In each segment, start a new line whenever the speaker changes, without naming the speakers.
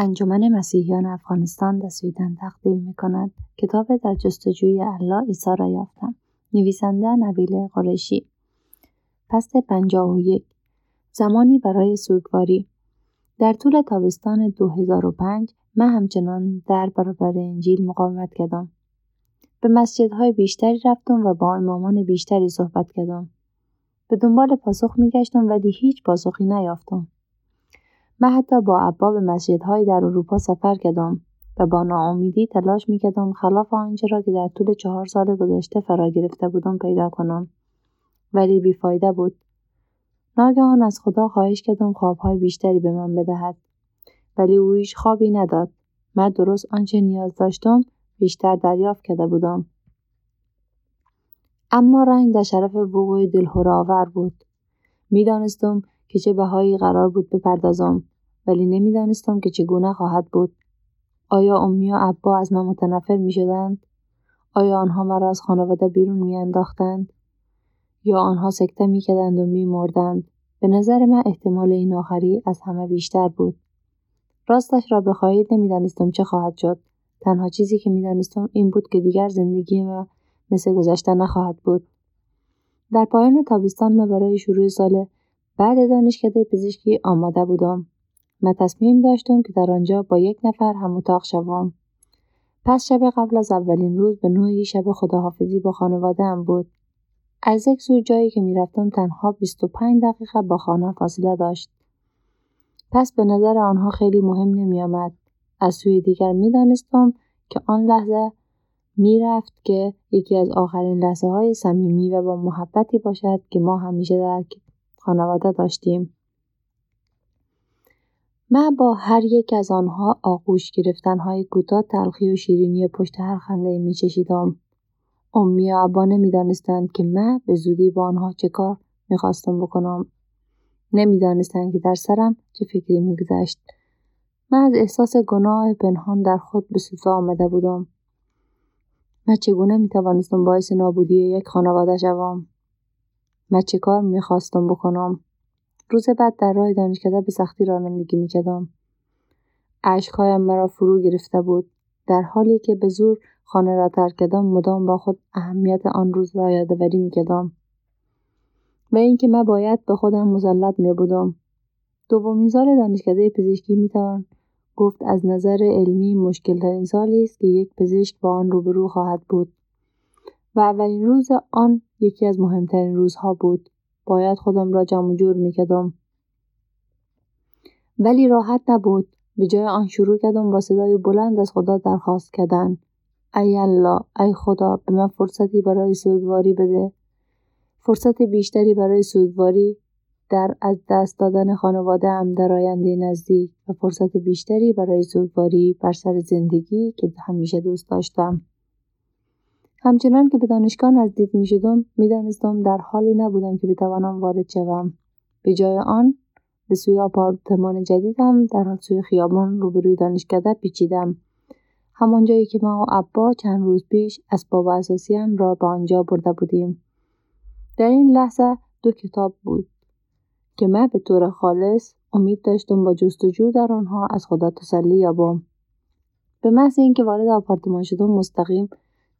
انجمن مسیحیان افغانستان دسویدن تقدیم می کند کتاب در جستجوی الله عیسی را یافتم. نویسنده نبیل قریشی. فصل پنجاه و یک. زمانی برای سوگواری. در طول تابستان 2005 من همچنان در برابر انجیل مقاومت کردم. به مسجدهای بیشتری رفتم و با امامان بیشتری صحبت کردم. به دنبال پاسخ میگشتم ولی هیچ پاسخی نیافتم. من حتی با ابا به مسجدهایی در اروپا سفر کردم و با ناامیدی تلاش می‌کردم خلاف آنچه را که در طول چهار سال گذشته فرا گرفته بودم پیدا کنم. ولی بیفایده بود. ناگهان از خدا خواهش کردم خوابهای بیشتری به من بدهد. ولی او هیچ خوابی نداد. من درست آنچه نیاز داشتم بیشتر دریافت کرده بودم. اما رنگ در شرف وقوع دلهرآور بود. می‌دانستم که چه بهایی قرار بود بپردازم ولی نمی‌دانستم که چگونه خواهد بود آیا امی و ابا از من متنفر می شدند؟ آیا آنها مرا از خانواده بیرون می انداختند؟ یا آنها سکته می کردند و می مردند؟ به نظر من احتمال این آخری از همه بیشتر بود. راستش را بخواهید نمی‌دانستم چه خواهد شد. تنها چیزی که می‌دانستم این بود که دیگر زندگی ما مثل گذشته نخواهد بود. در پایان تابستان ما برای شروع سال بعد دانشکده پزشکی آماده بودم. من تصمیم داشتم که در آنجا با یک نفر هم اتاق شوم. پس شب قبل از اولین روز به نوعی شب خداحافظی با خانواده هم بود. از یک سوی جایی که می‌رفتم تنها 25 دقیقه با خانه فاصله داشت. پس به نظر آنها خیلی مهم نمی آمد. از سوی دیگر می دانستم که آن لحظه می رفت که یکی از آخرین لحظه های صمیمی و با محبتی باشد که ما همیشه در خانواده داشتیم. من با هر یک از آنها آغوش های کوتاه تلخی و شیرینی پشت هر خنده می چشیدم. امی و ابا نمی‌دانستند که من به زودی با آنها چه کار می‌خواستم بکنم نمی‌دانستند که در سرم چه فکری میگذشت من از احساس گناه پنهان در خود به صفه آمده بودم من چگونه می‌توانستم باعث نابودی یک خانواده شوم من چه کار می‌خواستم بکنم؟ روز بعد در راه دانشکده به سختی رانندگی می‌کردم. اشکهایم مرا فرو گرفته بود. در حالی که به زور خانه را ترک کردم مدام با خود اهمیت آن روز را یادآوری می‌کردم. و اینکه من باید به خودم مسلط می بودم. دومین سال دانشکده پزشکی می‌توان گفت از نظر علمی مشکل ترین سالی است که یک پزشک با آن روبرو خواهد بود. و اولین روز آن یکی از مهمترین روزها بود. باید خودم را جمع جور می‌کردم. ولی راحت نبود. به جای آن شروع کردم با صدای بلند از خدا درخواست کردن. ای الله ای خدا به من فرصتی برای سوگواری بده. فرصت بیشتری برای سوگواری در از دست دادن خانواده هم در آینده نزدیک و فرصت بیشتری برای سوگواری بر سر زندگی که همیشه دوست داشتم. همچنان که به دانشگاه نزدیک می شدم می دانستم در حالی نبودم که بتوانم وارد شوم. به جای آن به سوی آپارتمان جدیدم در سوی خیابان روبروی دانشکده پیچیدم. همان جایی که ما و ابا چند روز پیش اسباب اساسیم را به آنجا برده بودیم. در این لحظه دو کتاب بود که من به طور خالص امید داشتم با جستجو در آنها از خدا تسلی یابم. به محض اینکه وارد آپارتمان شدم مستقیم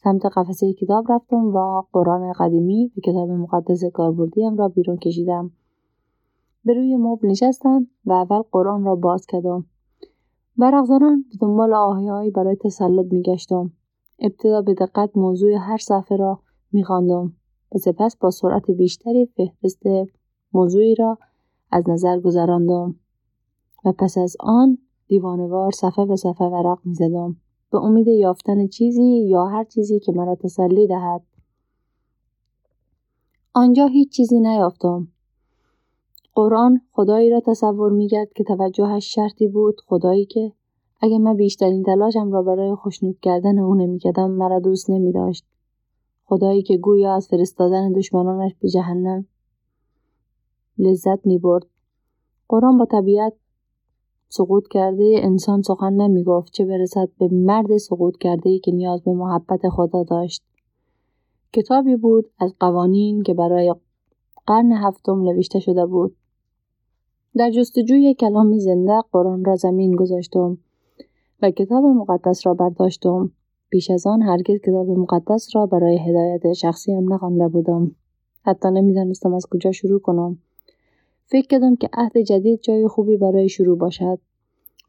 سمت قفسه کتاب رفتم و قرآن قدیمی و کتاب مقدس کاربردیم را بیرون کشیدم. به روی مبل نشستم و اول قرآن را باز کردم. برق زنان به دنبال آهیهایی برای تسلط میگشتم. ابتدا به دقت موضوع هر صفحه را میخواندم و سپس با سرعت بیشتری فهرست موضوعی را از نظر گذراندم و پس از آن دیوانوار صفحه به صفحه ورق می‌زدم. به امید یافتن چیزی یا هر چیزی که مرا تسلی دهد. آنجا هیچ چیزی نیافتم. قرآن خدایی را تصور می‌کرد که توجهش شرطی بود. خدایی که اگر من بیشترین تلاشم را برای خوشنود کردن او نمی‌کردم مرا دوست نمیداشت. خدایی که گویا از فرستادن دشمنانش به جهنم لذت می‌برد. قرآن با طبیعت سقوط کرده انسان سخن نمی‌گفت چه برسد به مرد سقوط کرده ای که نیاز به محبت خدا داشت. کتابی بود از قوانین که برای قرن هفتم نوشته شده بود. در جستجوی کلامی زنده قرآن را زمین گذاشتم و کتاب مقدس را برداشتم. پیش از آن هرگز کتاب مقدس را برای هدایت شخصیم نخوانده بودم. حتی نمی‌دانستم از کجا شروع کنم. فکر کردم که عهد جدید جای خوبی برای شروع باشد.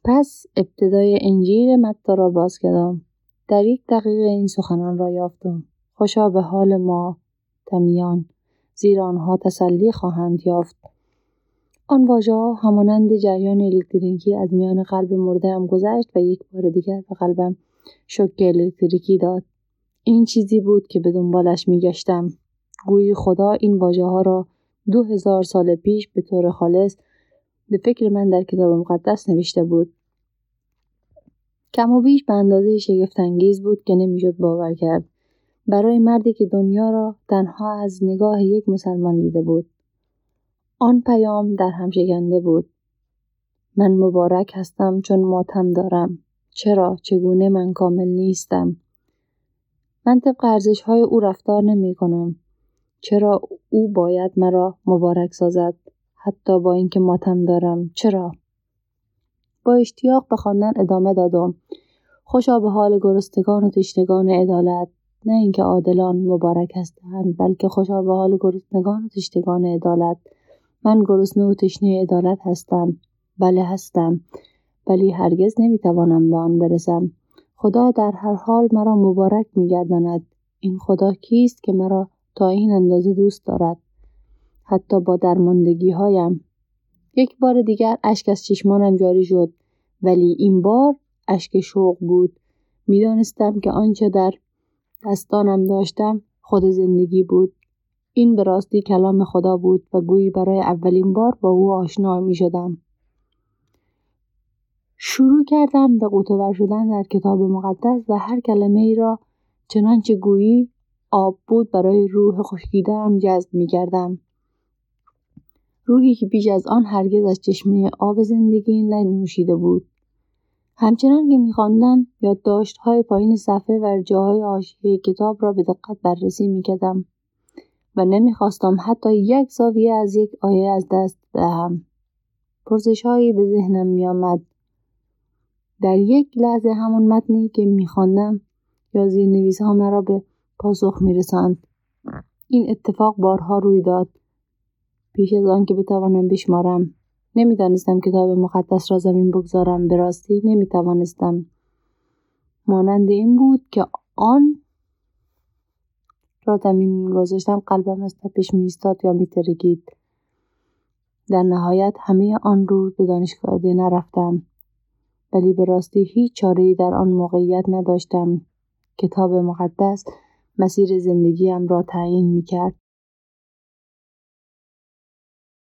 پس ابتدای انجیل متا را باز کردم. در یک دقیقه این سخنان را یافتم. خوشا به حال ما تمیان زیرا آنها تسلی خواهند یافت. آن واژه ها همانند جریان الکتریکی از میان قلب هم گذشت و یک بار دیگر به قلبم شوک الکتریکی داد. این چیزی بود که به دنبالش میگشتم. گویی خدا این واژه ها را دو هزار سال پیش به طور خالص به فکر من در کتاب مقدس نوشته بود. کم و بیش به اندازه شگفتانگیز بود که نمی‌شد باور کرد. برای مردی که دنیا را تنها از نگاه یک مسلمان دیده بود. آن پیام در هم شکنده بود. من مبارک هستم چون ماتم دارم. چرا؟ چگونه من کامل نیستم؟ من طبق ارزش های او رفتار نمی کنم چرا او باید مرا مبارک سازد؟ حتی با اینکه ماتم دارم. چرا؟ با اشتیاق به خواندن ادامه دادم. خوشا به حال گرستگان و تشنگان عدالت. نه اینکه عادلان مبارک هستند بلکه خوشا به حال گرسنگان و تشنگان عدالت. من گرسنه و تشنه عدالت هستم. بله هستم. ولی هرگز نمی‌توانم به آن برسم. خدا در هر حال مرا مبارک میگرداند. این خدا کیست که مرا تا این اندازه دوست دارد. حتی با درماندگی هایم یک بار دیگر اشک از چشمانم جاری شد ولی این بار اشک شوق بود. می‌دانستم که آنچه در دستانم داشتم خود زندگی بود. این به راستی کلام خدا بود و گویی برای اولین بار با او آشنا می شدم. شروع کردم به قوتور شدن در کتاب مقدس و هر کلمه ای را چنانچه گویی آب بود برای روح خشکیدهام جذب می کردم. روحی که پیش از آن هرگز از چشمه آب زندگی ننوشیده بود. همچنان که میخواندم های پایین صفحه و جاهای حاشیه کتاب را به دقت بررسی می‌کردم و نمی‌خواستم حتی یک زاویه از یک آیه از دست دهم پرسشهایی به ذهنم میآمد در یک لحظه همان متنی که میخواندم یا ها مرا به پاسخ میرساند این اتفاق بارها روی داد. پیش از آن که بتوانم بشمارم نمی‌دانستم کتاب مقدس را زمین بگذارم. به راستی نمی‌توانستم. مانند این بود که آن را زمین گذاشتم قلبم از تپش میستاد یا میترکید. در نهایت همه آن روز به دانشگاه نرفتم. ولی به راستی هیچ چاره در آن موقعیت نداشتم. کتاب مقدس مسیر زندگیم را تعیین می کرد.